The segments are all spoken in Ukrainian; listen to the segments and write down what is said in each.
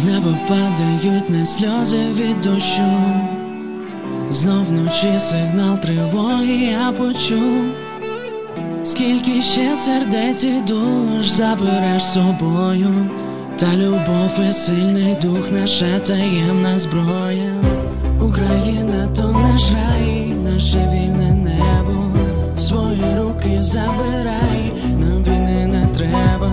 З неба падають не сльози від дощу, знов вночі сигнал тривоги я почув, скільки ще сердець і душ забереш собою, та любов і сильний дух наша таємна зброя. Україна то наш рай, наше вільне небо, свої руки забирай, нам війни не треба.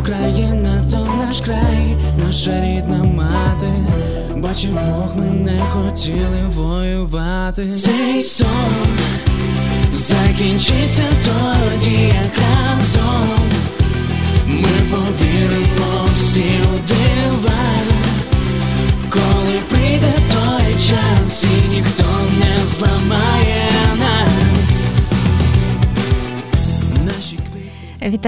Україна то наш край, наша рідна мати. Бачив Бог, ми не хотіли воювати. Цей сон закінчиться тоді, як разом. Ми повіримо всі у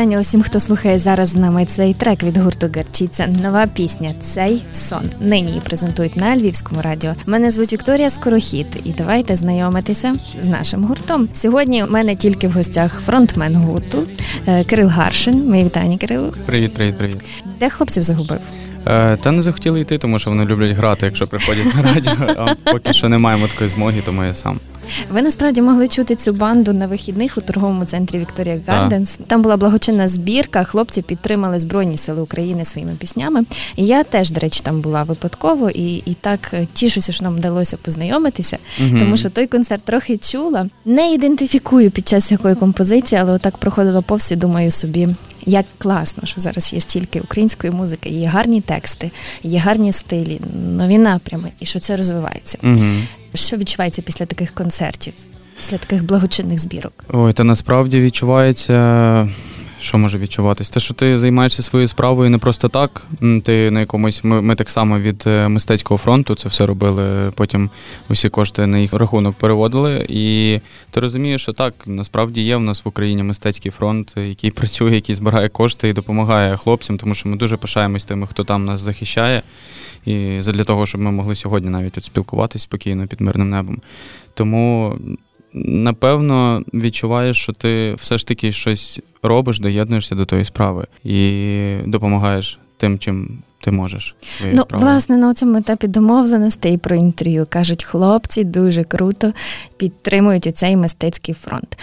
Вітання усім, хто слухає зараз з нами цей трек від гурту Гарчиця. Нова пісня Цей сон. Нині її презентують на Львівському радіо. Мене звуть Вікторія Скорохід, і давайте знайомитися з нашим гуртом. Сьогодні у мене тільки в гостях фронтмен гурту е, Кирил Гаршин. Моє вітання, Кирилу. Привіт, привіт, привіт. Де хлопців загубив? Е, та не захотіли йти, тому що вони люблять грати, якщо приходять на радіо. А поки що не маємо такої змоги, тому я сам. Ви насправді могли чути цю банду на вихідних у торговому центрі Вікторія Гарденс. Там була благочинна збірка. Хлопці підтримали Збройні Сили України своїми піснями. І я теж, до речі, там була випадково і, і так е, тішуся, що нам вдалося познайомитися, Мгм. тому що той концерт трохи чула. Не ідентифікую під час якої композиції, але отак проходила повз і думаю собі. Як класно, що зараз є стільки української музики, є гарні тексти, є гарні стилі, нові напрями, і що це розвивається. Угу. Що відчувається після таких концертів, після таких благочинних збірок? Ой, та насправді відчувається. Що може відчуватись? Те, що ти займаєшся своєю справою не просто так. Ти на якомусь ми, ми так само від е, мистецького фронту це все робили. Потім усі кошти на їх рахунок переводили. І ти розумієш, що так насправді є в нас в Україні мистецький фронт, який працює, який збирає кошти і допомагає хлопцям, тому що ми дуже пишаємось тими, хто там нас захищає. І для того, щоб ми могли сьогодні навіть тут спілкуватись спокійно під мирним небом. Тому напевно відчуваєш, що ти все ж таки щось робиш, доєднуєшся до тої справи і допомагаєш тим, чим ти можеш. Ну, справою. власне, на цьому етапі домовленостей про інтерв'ю кажуть, хлопці дуже круто підтримують у цей мистецький фронт.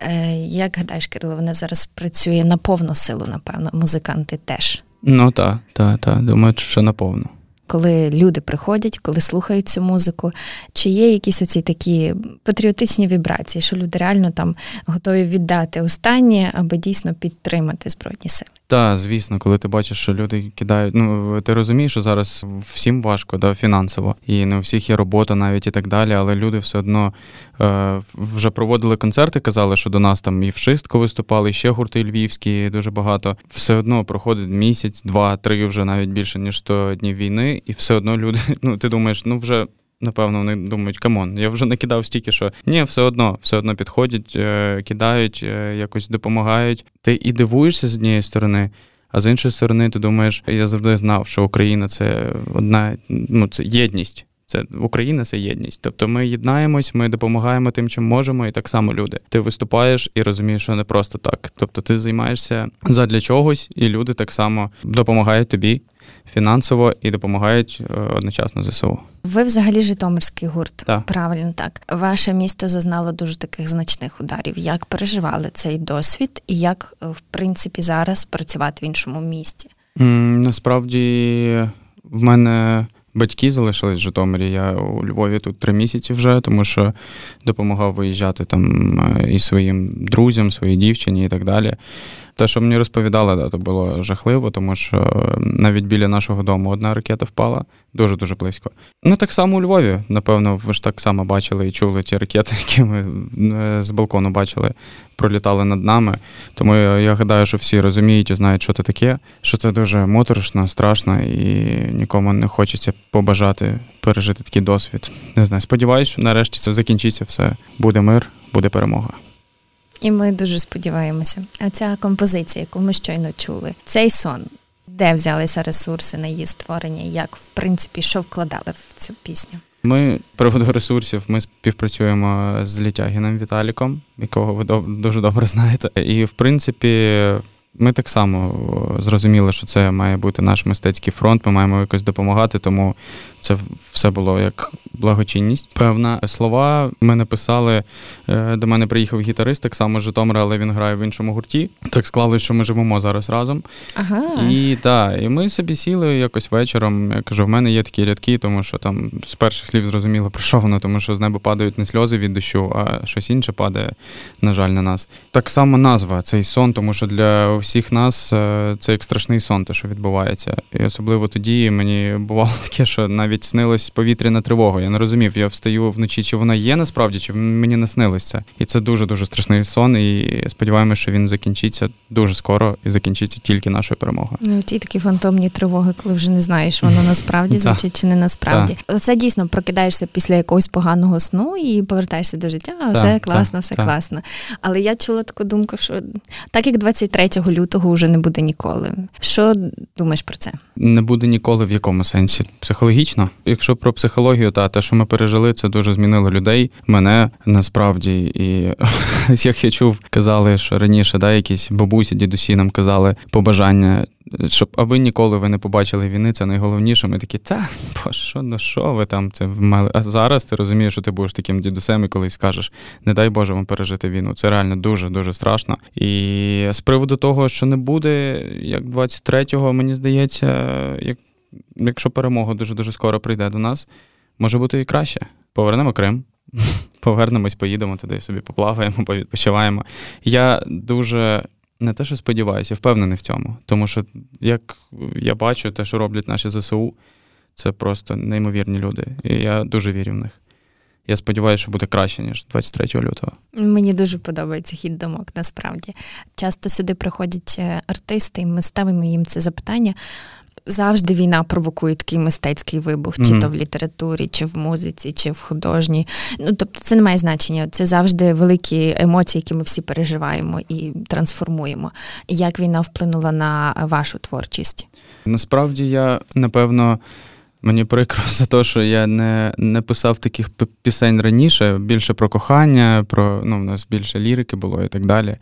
Е, як гадаєш, Кирило, вона зараз працює на повну силу, напевно, музиканти теж. Ну так, так, так. Думаю, що наповну. Коли люди приходять, коли слухають цю музику, чи є якісь оці такі патріотичні вібрації, що люди реально там готові віддати останнє, аби дійсно підтримати збройні сили? Так, звісно, коли ти бачиш, що люди кидають. Ну ти розумієш, що зараз всім важко, да, фінансово, і не у всіх є робота навіть і так далі. Але люди все одно е, вже проводили концерти, казали, що до нас там і в шистку виступали, і ще гурти львівські, дуже багато. Все одно проходить місяць, два, три, вже навіть більше ніж 100 днів війни, і все одно люди. Ну ти думаєш, ну вже. Напевно, вони думають, come on, я вже накидав стільки, що ні, все одно, все одно підходять, е, кидають, е, якось допомагають. Ти і дивуєшся з однієї сторони, а з іншої сторони, ти думаєш, я завжди знав, що Україна це одна, ну це єдність. Це Україна це єдність. Тобто ми єднаємось, ми допомагаємо тим, чим можемо, і так само люди. Ти виступаєш і розумієш, що не просто так. Тобто ти займаєшся задля чогось, і люди так само допомагають тобі фінансово і допомагають е, одночасно ЗСУ. Ви взагалі Житомирський гурт. Так. Правильно так. Ваше місто зазнало дуже таких значних ударів. Як переживали цей досвід, і як, е, в принципі, зараз працювати в іншому місті? Насправді в мене батьки залишились в Житомирі. Я у Львові тут три місяці вже, тому що допомагав виїжджати там е, і своїм друзям, своїй дівчині і так далі. Те, що мені розповідали, да, то було жахливо, тому що е, навіть біля нашого дому одна ракета впала дуже-дуже близько. Ну, так само у Львові, напевно, ви ж так само бачили і чули ті ракети, які ми е, з балкону бачили, пролітали над нами. Тому я, гадаю, що всі розуміють і знають, що це таке, що це дуже моторошно, страшно, і нікому не хочеться побажати пережити такий досвід. Не знаю, сподіваюся, що нарешті це закінчиться все. Буде мир, буде перемога. І ми дуже сподіваємося. А ця композиція, яку ми щойно чули, цей сон, де взялися ресурси на її створення, як в принципі що вкладали в цю пісню? Ми приводу ресурсів ми співпрацюємо з Літягіним Віталіком, якого ви дуже добре знаєте. І в принципі, ми так само зрозуміли, що це має бути наш мистецький фронт. Ми маємо якось допомагати, тому це все було як благочинність. Певна слова ми написали. Е, до мене приїхав гітарист, так само з Житомира, але він грає в іншому гурті. Так склалось, що ми живемо зараз разом. Ага. І так, і ми собі сіли якось вечором. Я кажу, в мене є такі рядки, тому що там з перших слів зрозуміло про що воно, тому що з неба падають не сльози від дощу, а щось інше падає, на жаль, на нас. Так само назва цей сон, тому що для всіх нас е, це як страшний сон, те, що відбувається. І особливо тоді мені бувало таке, що навіть снилась повітряна тривога. Я не розумів, я встаю вночі, чи вона є насправді, чи мені не снилось це. І це дуже дуже страшний сон. І сподіваємося, що він закінчиться дуже скоро і закінчиться тільки нашою перемогою. Ну ті такі фантомні тривоги, коли вже не знаєш, воно насправді звучить чи не насправді. Це дійсно прокидаєшся після якогось поганого сну і повертаєшся до життя. Все класно, все класно. Але я чула таку думку, що так як 23 лютого вже не буде ніколи. Що думаєш про це? Не буде ніколи в якому сенсі психологічно. Якщо про психологію, та те, що ми пережили, це дуже змінило людей. Мене насправді, і як я чув, казали, що раніше да, якісь бабусі, дідусі нам казали побажання щоб аби ніколи ви не побачили війни, це найголовніше. Ми такі, та що ну що ви там це вмели? А зараз ти розумієш, що ти будеш таким дідусем і колись скажеш, не дай Боже вам пережити війну. Це реально дуже дуже страшно. І з приводу того, що не буде, як 23-го, мені здається, як якщо перемога дуже дуже скоро прийде до нас, може бути і краще. Повернемо Крим. Повернемось, поїдемо туди, собі поплаваємо, повідпочиваємо. Я дуже не те, що сподіваюся, впевнений в цьому. Тому що, як я бачу, те, що роблять наші ЗСУ, це просто неймовірні люди. І я дуже вірю в них. Я сподіваюся, що буде краще, ніж 23 лютого. Мені дуже подобається хід думок, насправді. Часто сюди приходять е, артисти, і ми ставимо їм це запитання завжди війна провокує такий мистецький вибух, чи mm-hmm. то в літературі, чи в музиці, чи в художній. Ну тобто, це не має значення. Це завжди великі емоції, які ми всі переживаємо і трансформуємо. Як війна вплинула на вашу творчість? Насправді я напевно. Мені прикро за те, що я не не писав таких пісень раніше, більше про кохання, про ну, в нас більше лірики було і так далі.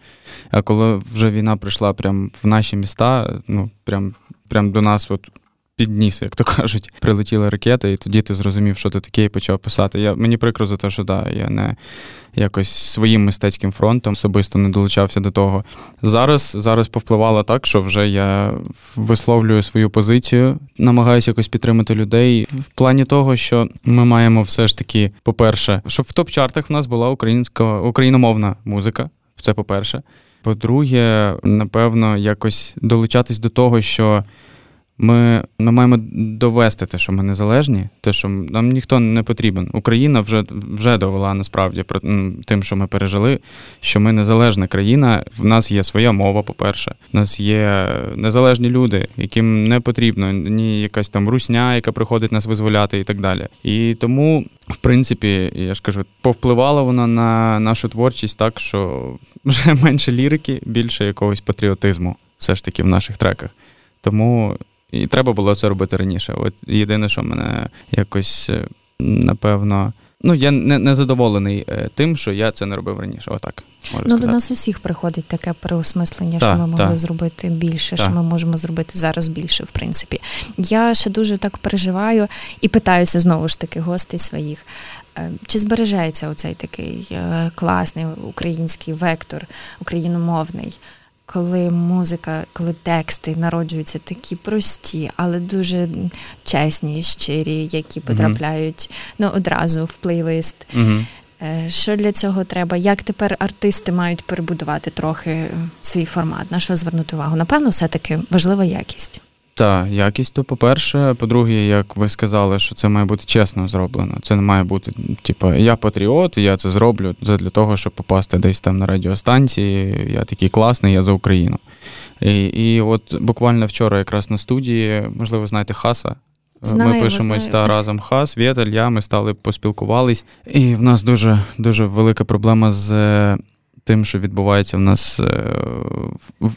А коли вже війна прийшла прямо в наші міста, ну прям прям до нас от підніс, як то кажуть, прилетіли ракети, і тоді ти зрозумів, що ти таке, і почав писати. Я, Мені прикро за те, що да, я не якось своїм мистецьким фронтом особисто не долучався до того. Зараз зараз повпливало так, що вже я висловлюю свою позицію, намагаюся якось підтримати людей в плані того, що ми маємо все ж таки, по-перше, щоб в топ-чартах в нас була українська україномовна музика. Це по-перше. По-друге, напевно, якось долучатись до того, що ми ми маємо довести те, що ми незалежні, те, що нам ніхто не потрібен. Україна вже вже довела насправді про тим, що ми пережили, що ми незалежна країна. В нас є своя мова. По-перше, в нас є незалежні люди, яким не потрібно ні якась там русня, яка приходить нас визволяти, і так далі. І тому, в принципі, я ж кажу, повпливала вона на нашу творчість так, що вже менше лірики, більше якогось патріотизму, все ж таки в наших треках. Тому. І треба було це робити раніше. От єдине, що мене якось, е, напевно, ну я не, не задоволений е, тим, що я це не робив раніше. Отак. Можу ну, сказати. до нас усіх приходить таке переосмислення, та, що ми могли та. зробити більше, та. що ми можемо зробити зараз більше, в принципі. Я ще дуже так переживаю і питаюся знову ж таки гостей своїх. Е, чи збережеться оцей такий класний український вектор, україномовний? Коли музика, коли тексти народжуються такі прості, але дуже чесні, щирі, які потрапляють mm-hmm. ну, одразу в плейлист. Mm-hmm. Що для цього треба? Як тепер артисти мають перебудувати трохи свій формат? На що звернути увагу? Напевно, все-таки важлива якість. Так, якість, то по-перше. По-друге, як ви сказали, що це має бути чесно зроблено. Це не має бути, типу, я патріот, я це зроблю для того, щоб попасти десь там на радіостанції. Я такий класний, я за Україну. І і от буквально вчора, якраз на студії, можливо, знаєте, Хаса. Знаємо, ми пишемо та разом хас, Вєтель, я, ми стали поспілкувались. І в нас дуже дуже велика проблема з тим, що відбувається в нас е,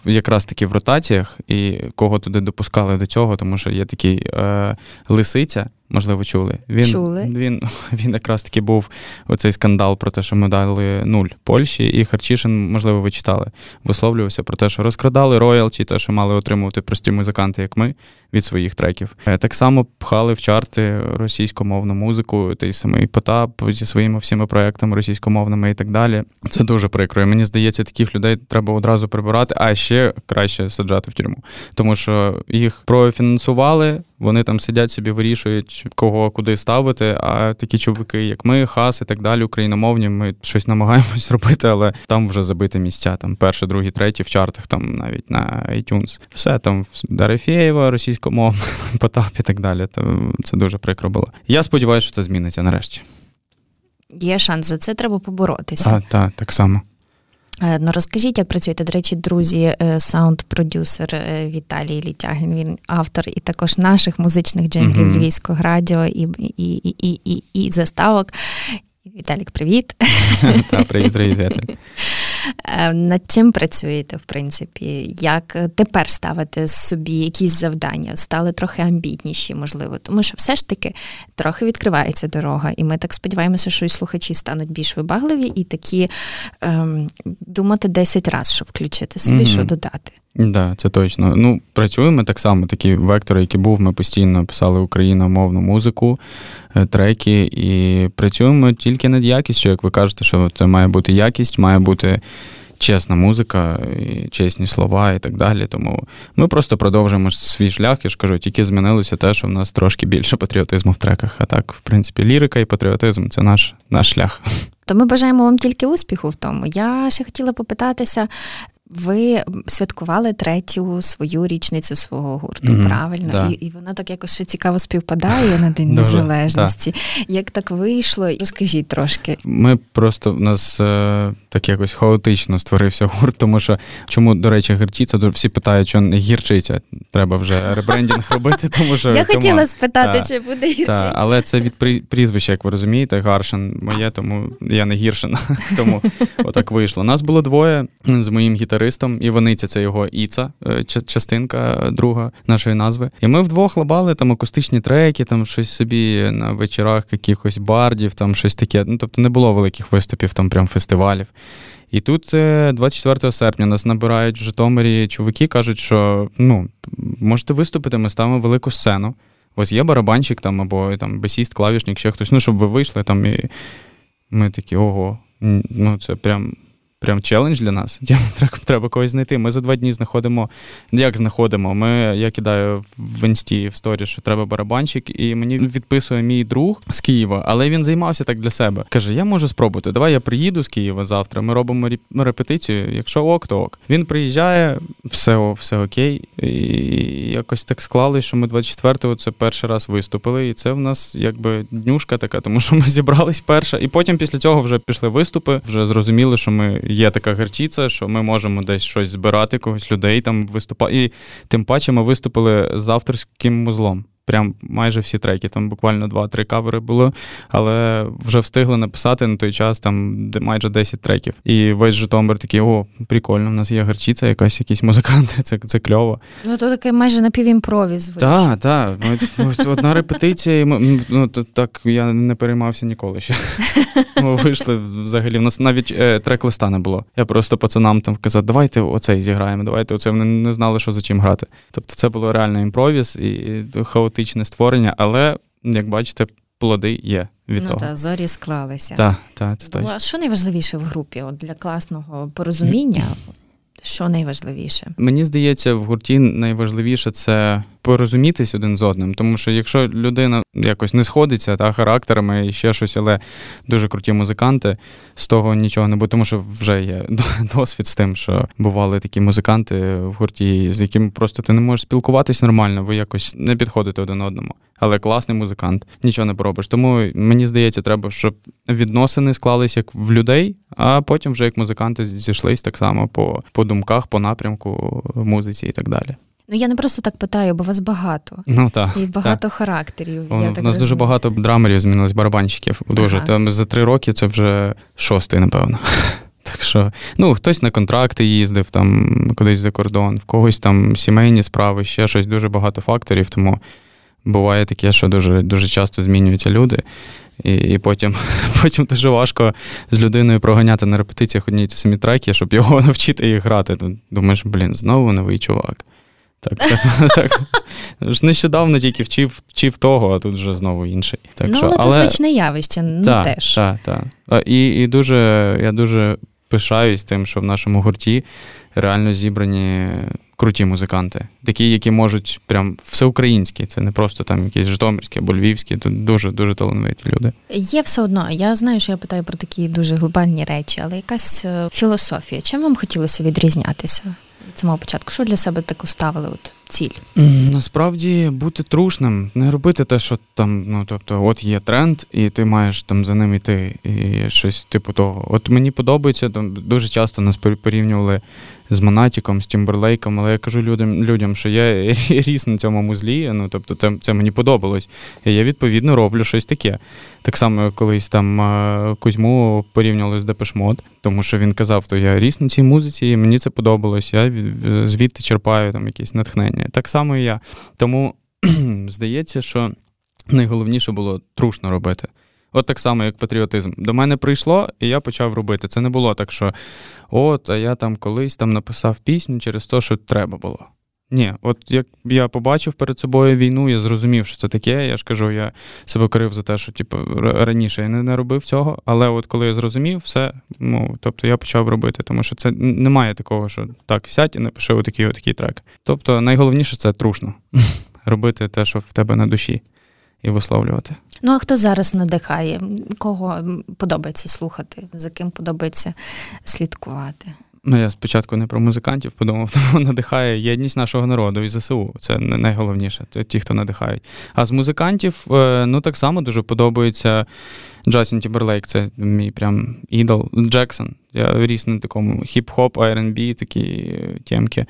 якраз таки в ротаціях, і кого туди допускали до цього, тому що є такий е, лисиця, Можливо, чули. Він чули. він, він якраз таки був оцей скандал про те, що ми дали нуль Польщі, і Харчишин, можливо, ви читали, висловлювався про те, що розкрадали роялті, те, що мали отримувати прості музиканти, як ми, від своїх треків. Е, так само пхали в чарти російськомовну музику, той самий Потап зі своїми всіми проектами російськомовними і так далі. Це дуже прикро. І Мені здається, таких людей треба одразу прибирати, а ще краще саджати в тюрму, тому що їх профінансували. Вони там сидять собі, вирішують, кого куди ставити. А такі чоловіки, як ми, хас і так далі, україномовні, ми щось намагаємось робити, але там вже забити місця. Там перше, другі, треті в чартах, там навіть на iTunes. Все там Дарефєєва, російськомовна, Потап і так далі. То це дуже прикро було. Я сподіваюся, що це зміниться нарешті. Є шанс за це треба поборотися. Так, так, так само. Е, ну розкажіть, як працюєте. До речі, друзі, саунд-продюсер е, Віталій Літягін. Він автор і також наших музичних джинглів mm-hmm. Львівського радіо і і, і, і, і заставок. Віталік, привіт. Так, привіт, привіт. Е, над чим працюєте, в принципі? Як тепер ставите собі якісь завдання? Стали трохи амбітніші, можливо, тому що все ж таки трохи відкривається дорога, і ми так сподіваємося, що і слухачі стануть більш вибагливі і такі ем, думати 10 разів, що включити собі, mm-hmm. що додати. Так, да, це точно. Ну, працюємо так само, такі вектори, які був, ми постійно писали україномовну музику, е, треки, і працюємо тільки над якістю, як ви кажете, що це має бути якість, має бути чесна музика, і чесні слова і так далі. Тому ми просто продовжуємо свій шлях, я ж кажу, тільки змінилося те, що в нас трошки більше патріотизму в треках. А так, в принципі, лірика і патріотизм це наш, наш шлях. То ми бажаємо вам тільки успіху в тому. Я ще хотіла попитатися, ви святкували третю свою річницю свого гурту, mm-hmm, правильно? Да. І і вона так якось ще цікаво співпадає на День Дуже, Незалежності. Да. Як так вийшло? Розкажіть трошки. Ми просто в нас е, так якось хаотично створився гурт, тому що чому, до речі, гірчиця, всі питають, що не гірчиця. Треба вже ребрендінг робити, тому що я хотіла спитати, чи буде гірчиця. Але це від прізвища, як ви розумієте, Гаршин моє, тому я не гіршин. Тому отак вийшло. Нас було двоє з моїм гітаром гітаристом, Іваниця це його Іца, е, частинка друга нашої назви. І ми вдвох лабали там акустичні треки, там щось собі на вечорах якихось бардів, там щось таке. Ну тобто не було великих виступів, там прям фестивалів. І тут 24 е, серпня нас набирають в Житомирі чоловіки, кажуть, що ну, можете виступити, ми ставимо велику сцену. Ось є барабанщик там або там басіст, клавішник, ще хтось. Ну, щоб ви вийшли там і ми такі, ого, ну це прям прям челендж для нас. Треба когось знайти. Ми за два дні знаходимо. Як знаходимо? Ми, Я кидаю в інсті в сторі, що треба барабанщик, і мені відписує мій друг з Києва, але він займався так для себе. Каже: Я можу спробувати. Давай я приїду з Києва завтра. Ми робимо репетицію. Якщо ок, то ок. Він приїжджає, все все окей. І якось так склали, що ми 24-го це перший раз виступили. І це в нас якби днюшка така, тому що ми зібрались перша. І потім після цього вже пішли виступи. Вже зрозуміли, що ми є така гарчиця, що ми можемо десь щось збирати, когось людей там виступати. І тим паче ми виступили з авторським музлом прям майже всі треки. Там буквально два-три кавери було, але вже встигли написати на той час там майже 10 треків. І весь Житомир такий: о, прикольно, в нас є гарчиця, якась якісь музиканти, це це кльово. Ну то таке майже напівімпровіз. Так, так. Одна репетиція, ну так я не переймався ніколи ще. Ми вийшли взагалі. В нас навіть е, трек листа не було. Я просто пацанам там казав, давайте оцей зіграємо, давайте оце. Вони не знали, що за чим грати. Тобто це було реально імпровіз і хаот хаотичне створення, але, як бачите, плоди є від ну, того. та, зорі склалися. Так, та, це точно. А що найважливіше в групі От для класного порозуміння? Що найважливіше? Мені здається, в гурті найважливіше це порозумітись один з одним. Тому що якщо людина якось не сходиться та характерами і ще щось, але дуже круті музиканти, з того нічого не буде, тому що вже є досвід з тим, що бували такі музиканти в гурті, з якими просто ти не можеш спілкуватись нормально, ви якось не підходите один одному. Але класний музикант, нічого не поробиш. Тому мені здається, треба, щоб відносини склались як в людей, а потім вже як музиканти зійшлись так само по, по думках, по напрямку музиці і так далі. Ну я не просто так питаю, бо вас багато. Ну так. І багато так. характерів. я У нас так дуже багато драмерів змінилось, барабанщиків. Дуже. Ага. Там за три роки це вже шостий, напевно. Так що, ну, хтось на контракти їздив там кудись за кордон, в когось там сімейні справи, ще щось, дуже багато факторів. Тому буває таке, що дуже дуже часто змінюються люди, і і потім потім дуже важко з людиною проганяти на репетиціях одні ті самі треки, щоб його навчити їх грати. Ти думаєш, блін, знову новий чувак. Так, так, так. Ж нещодавно тільки вчив вчив того, а тут вже знову інший. Так, Ну, що, але це звичне явище, ну та, теж. Так, так. І і дуже, я дуже пишаюсь тим, що в нашому гурті реально зібрані круті музиканти, такі, які можуть прям всеукраїнські, це не просто там якісь житомирські або львівські, тут дуже дуже талановиті люди. Є все одно. Я знаю, що я питаю про такі дуже глобальні речі, але якась е, філософія. Чим вам хотілося відрізнятися від самого початку? Що для себе таку ставили от ціль? Насправді бути трушним, не робити те, що там, ну тобто, от є тренд, і ти маєш там за ним йти, і щось типу того. От мені подобається, там дуже часто нас порівнювали з Монатіком, з Тімберлейком, але я кажу людям, людям, що я ріс на цьому музлі, ну тобто це це мені подобалось. І я відповідно роблю щось таке. Так само, колись там Кузьму порівнювали з Depeche Mode, тому що він казав, то я ріс на цій музиці, і мені це подобалось. Я звідти черпаю там якісь натхнення. Так само і я. Тому здається, що найголовніше було трушно робити. От так само, як патріотизм. До мене прийшло, і я почав робити. Це не було так, що от, а я там колись там написав пісню через те, що треба було. Ні, от як я побачив перед собою війну, я зрозумів, що це таке. Я ж кажу, я себе корив за те, що типу, раніше я не, не робив цього. Але от коли я зрозумів, все, ну тобто я почав робити, тому що це немає такого, що так, сядь і напиши отакий отакий трек. Тобто найголовніше це трушно робити те, що в тебе на душі, і висловлювати. Ну, а хто зараз надихає? Кого подобається слухати, за ким подобається слідкувати? Ну, я спочатку не про музикантів подумав, тому надихає єдність нашого народу і ЗСУ. Це найголовніше, це ті, хто надихають. А з музикантів, ну так само дуже подобається Джастін Тімберлейк, це мій прям ідол. Джексон. Я ріс на такому хіп-хоп, R&B, такі тємки.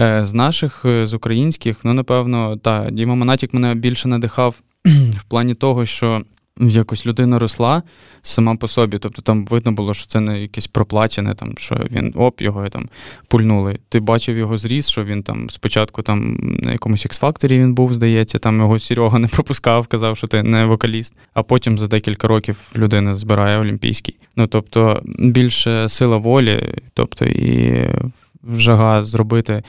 Е, з наших, е, з українських, ну, напевно, та, Діма Монатік мене більше надихав в плані того, що якось людина росла сама по собі. Тобто там видно було, що це не якесь проплачене, там, що він оп, його там пульнули. Ти бачив його зріс, що він там спочатку там на якомусь X-факторі він був, здається, там його Серега не пропускав, казав, що ти не вокаліст, а потім за декілька років людина збирає Олімпійський. Ну тобто більше сила волі, тобто і жага зробити,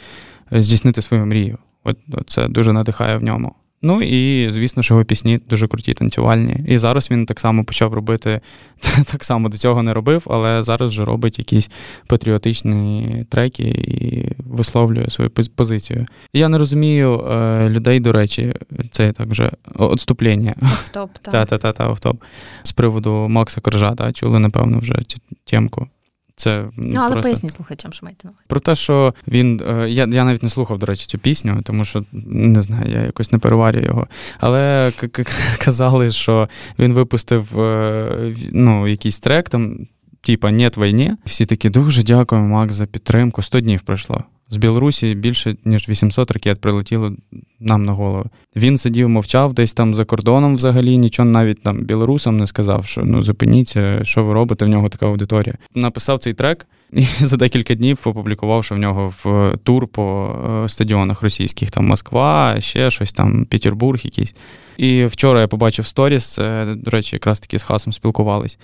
здійснити свою мрію. От це дуже надихає в ньому. Ну і, звісно, що його пісні дуже круті, танцювальні. І зараз він так само почав робити, так само до цього не робив, але зараз вже робить якісь патріотичні треки і висловлює свою позицію. Я не розумію е, людей, до речі, це так вже відступлення. Автоп. Та-та-та, автоп. З приводу Макса Коржа, та, чули, напевно, вже цю тємку. Це ну, але просто... поясні слухачам, що маєте на увазі. Про те, що він. Е, я я навіть не слухав, до речі, цю пісню, тому що не знаю, я якось не переварюю його. Але казали, що він випустив е, ну, якийсь трек там, типа «Нет війні». Всі такі дуже дякуємо, Макс, за підтримку. 100 днів пройшло. З Білорусі більше ніж 800 ракет прилетіло нам на голову. Він сидів, мовчав десь там за кордоном взагалі, нічого навіть там білорусам не сказав, що ну зупиніться, що ви робите, в нього така аудиторія. Написав цей трек і за декілька днів опублікував, що в нього в тур по е, стадіонах російських, там Москва, ще щось там, Петербург якийсь. І вчора я побачив сторіс, до речі, якраз таки з хасом спілкувались.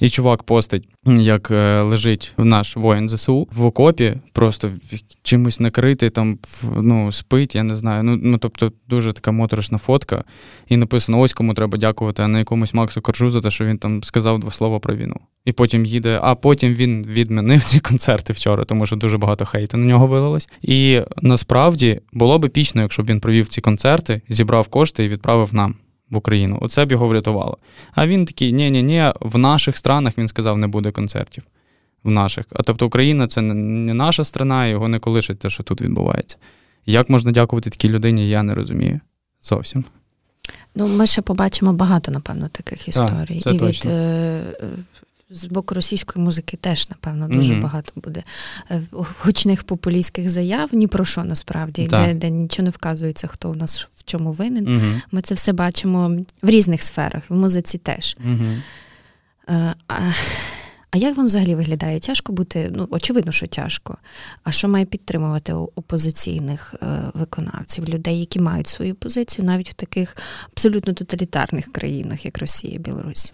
І чувак постить, як е, лежить наш воїн ЗСУ в окопі, просто чимось накритий, там ну, спить, я не знаю. Ну, ну тобто, дуже така моторошна фотка. І написано: ось кому треба дякувати, а на якомусь Максу Коржу за те, що він там сказав два слова про війну. І потім їде, а потім він відмінив ці концерти вчора, тому що дуже багато хейту на нього вилилось. І насправді було б епічно, якщо б він провів ці концерти, зібрав кошти і відправив нам в Україну. Оце б його врятувало. А він такий: ні ні ні в наших странах він сказав, не буде концертів. В наших. А тобто Україна це не наша страна, і його не колишить те, що тут відбувається. Як можна дякувати такій людині, я не розумію. Зовсім. Ну, ми ще побачимо багато, напевно, таких історій. Так, це і точно. від е, з боку російської музики теж, напевно, дуже mm-hmm. багато буде е, гучних популістських заяв, ні про що насправді, де де нічого не вказується, хто у нас в чому винен. Mm-hmm. Ми це все бачимо в різних сферах, в музиці теж. Mm-hmm. А, А як вам взагалі виглядає? Тяжко бути? Ну, очевидно, що тяжко. А що має підтримувати опозиційних е, виконавців, людей, які мають свою позицію навіть в таких абсолютно тоталітарних країнах, як Росія, Білорусь?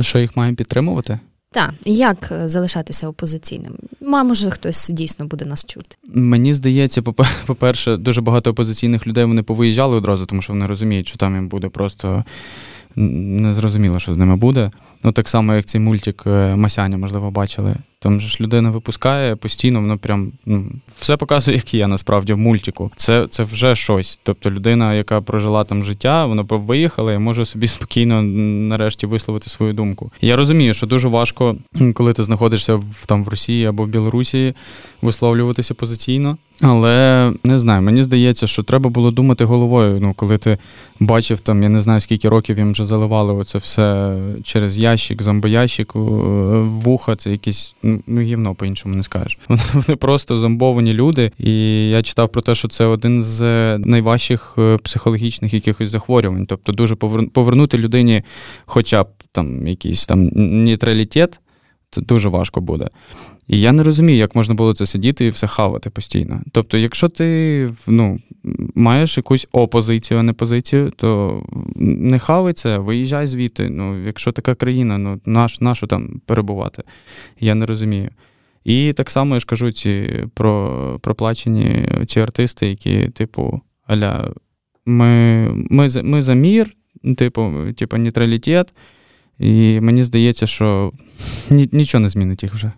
Що їх має підтримувати? Так, як е, залишатися опозиційним? Ма, може, хтось дійсно буде нас чути. Мені здається, по-перше, дуже багато опозиційних людей вони повиїжджали одразу, тому що вони розуміють, що там їм буде просто незрозуміло, що з ними буде. Ну, так само, як цей мультик е, Масяня, можливо, бачили. Там же ж людина випускає постійно, воно прям ну, все показує, як є насправді в мультику. Це це вже щось. Тобто людина, яка прожила там життя, вона виїхала і може собі спокійно нарешті висловити свою думку. Я розумію, що дуже важко, коли ти знаходишся в там в Росії або в Білорусі, висловлюватися позиційно. Але не знаю, мені здається, що треба було думати головою. Ну, коли ти бачив там, я не знаю скільки років їм вже заливали оце все через ящик, зомбоящик, вуха, це якісь ну гівно по-іншому не скажеш. Вони просто зомбовані люди. І я читав про те, що це один з найважчих е, психологічних якихось захворювань. Тобто, дуже повернути людині, хоча б там якийсь там нейтралітет, дуже важко буде. І я не розумію, як можна було це сидіти і все хавати постійно. Тобто, якщо ти ну, маєш якусь опозицію, а не позицію, то не хавай це, виїжджай звідти. Ну, Якщо така країна, ну наш, нашу там перебувати? Я не розумію. І так само я ж кажу ці про проплачені ці артисти, які, типу, аля, ми ми, ми за мір, типу, типу, нейтралітет, і мені здається, що нічого не змінить їх вже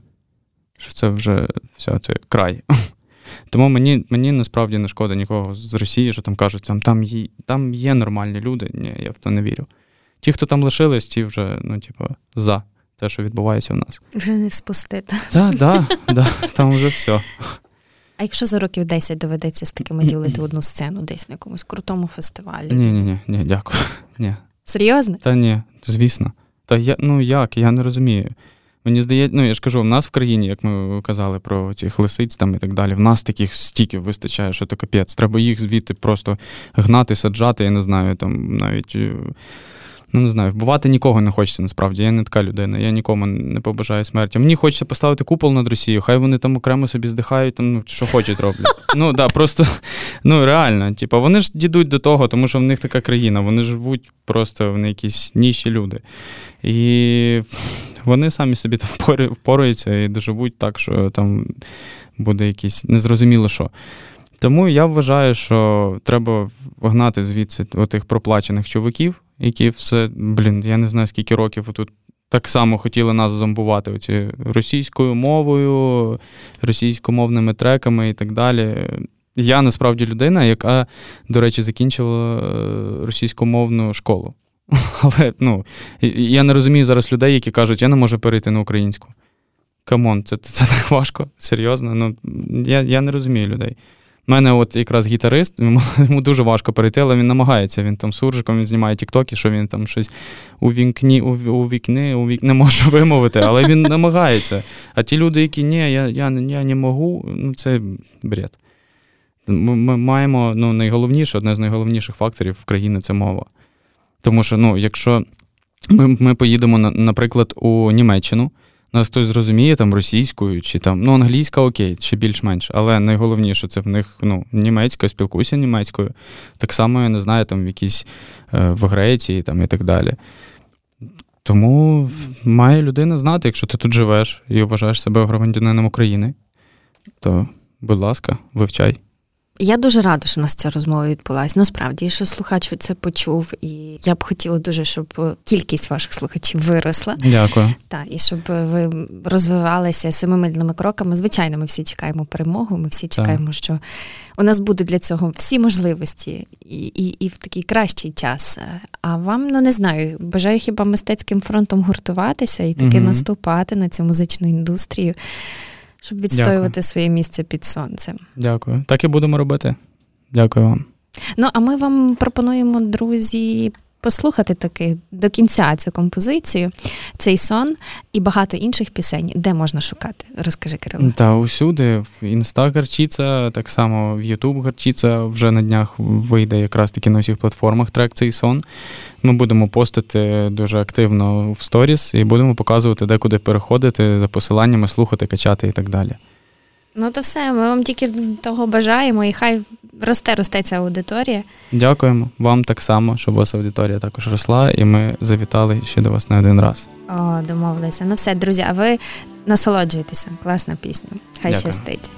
що це вже все, це край. Тому мені мені насправді не шкода нікого з Росії, що там кажуть, там там є, там є нормальні люди. Ні, я в то не вірю. Ті, хто там лишились, ті вже, ну, типу, за те, що відбувається у нас. Вже не спустити. Так, да, да, там вже все. А якщо за років 10 доведеться з такими ділити одну сцену десь на якомусь крутому фестивалі? Ні, ні, ні, ні, дякую. Ні. Серйозно? Та ні, звісно. Та я ну як, я не розумію. Мені здається, ну я ж кажу, в нас в країні, як ми казали про цих лисиць там і так далі, в нас таких стіків вистачає, що то капець. Треба їх звідти просто гнати, саджати, я не знаю, там навіть. Ну, не знаю, вбивати нікого не хочеться насправді. Я не така людина, я нікому не побажаю смерті. Мені хочеться поставити купол над Росією, хай вони там окремо собі здихають, там, ну, що хочуть роблять. Ну да, просто ну реально, типу, вони ж дідуть до того, тому що в них така країна, вони живуть просто вони якісь ніші люди. І вони самі собі там впораються і доживуть так, що там буде якийсь незрозуміло що. Тому я вважаю, що треба вгнати звідси отих проплачених чуваків, які все, блін, я не знаю, скільки років тут так само хотіли нас зомбувати оці російською мовою, російськомовними треками і так далі. Я насправді людина, яка, до речі, закінчила е, російськомовну школу. Але ну, я не розумію зараз людей, які кажуть, я не можу перейти на українську. Come on, це це так важко, серйозно. Ну, Я я не розумію людей. У мене от якраз гітарист, йому, дуже важко перейти, але він намагається. Він там суржиком він знімає тіктоки, що він там щось у вікні, у, у вікни, у вік... не може вимовити, але він намагається. А ті люди, які ні, я я, я не можу, ну це бред. Ми маємо ну, найголовніше, одне з найголовніших факторів в країні це мова. Тому що, ну, якщо ми ми поїдемо, наприклад, у Німеччину, нас хтось зрозуміє там російською чи там, ну, англійська окей, ще більш-менш, але найголовніше це в них ну, німецька, спілкуюся німецькою. Так само, я не знаю, там в якійсь е, в Греції там, і так далі. Тому має людина знати, якщо ти тут живеш і вважаєш себе громадянином України, то, будь ласка, вивчай. Я дуже рада, що у нас ця розмова відбулася. Насправді, що слухач це почув, і я б хотіла дуже, щоб кількість ваших слухачів виросла. Дякую. Так, і щоб ви розвивалися семимильними кроками. Звичайно, ми всі чекаємо перемогу. Ми всі чекаємо, так. що у нас будуть для цього всі можливості і, і, і в такий кращий час. А вам ну не знаю, бажаю хіба мистецьким фронтом гуртуватися і таки угу. наступати на цю музичну індустрію щоб відстоювати Дякую. своє місце під сонцем. Дякую. Так і будемо робити. Дякую вам. Ну, а ми вам пропонуємо, друзі, послухати таки до кінця цю композицію, цей сон і багато інших пісень, де можна шукати? Розкажи, Кирило. Та усюди, в інста Гарчіца, так само в Ютуб Гарчіца вже на днях вийде якраз таки на усіх платформах трек цей сон. Ми будемо постити дуже активно в сторіс і будемо показувати, де куди переходити за посиланнями, слухати, качати і так далі. Ну, то все, ми вам тільки того бажаємо, і хай росте, росте ця аудиторія. Дякуємо вам так само, щоб у вас аудиторія також росла, і ми завітали ще до вас не один раз. О, домовилися. Ну все, друзі, а ви насолоджуєтеся. Класна пісня. Хай Дякую. щастить.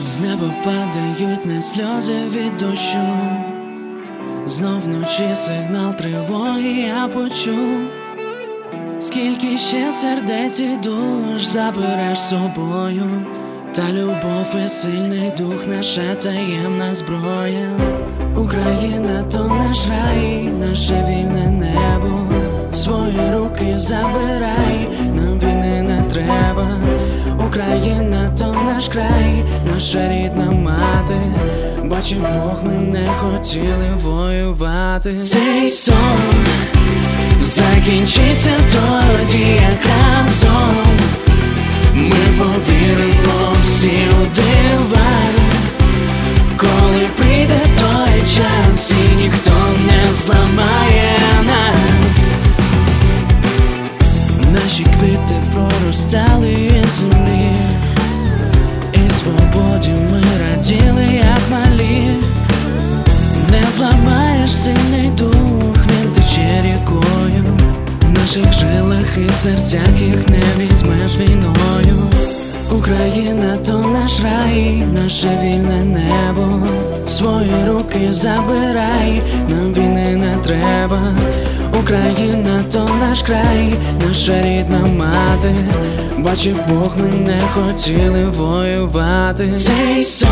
З неба падають не сльози від дощу, знов вночі сигнал тривоги я почув, скільки ще сердець і душ забереш собою, та любов і сильний дух наша таємна зброя. Україна то наш рай, наше вільне небо, свої руки забирай, нам війни не треба. Україна то наш край, наша рідна мати. Бачив Бог, ми не хотіли воювати. Цей сон закінчиться тоді, як разом. Ми повіримо всі у дива, коли прийде той час, і ніхто не зламає нас. Наші квіти проростали із землі, і свободі ми раділи, як малі. Не зламаєш і їх не візьмеш війною. Україна то наш рай, наше вільне небо. Свої руки забирай, нам війни не треба. Україна то наш край, наша рідна мати. Бачив Бог, ми не хотіли воювати. Цей сон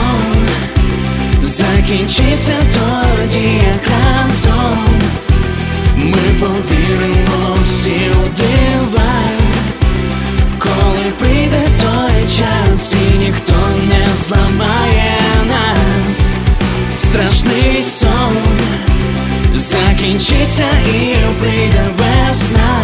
закінчиться тоді, як разом. Ми повіримо всі у коли прийде той час, і ніхто не зламає нас. Страшний сон закінчиться і прийде весна,